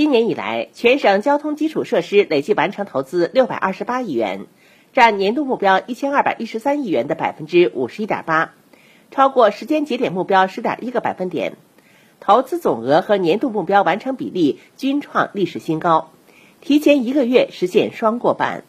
今年以来，全省交通基础设施累计完成投资六百二十八亿元，占年度目标一千二百一十三亿元的百分之五十一点八，超过时间节点目标十点一个百分点，投资总额和年度目标完成比例均创历史新高，提前一个月实现双过半。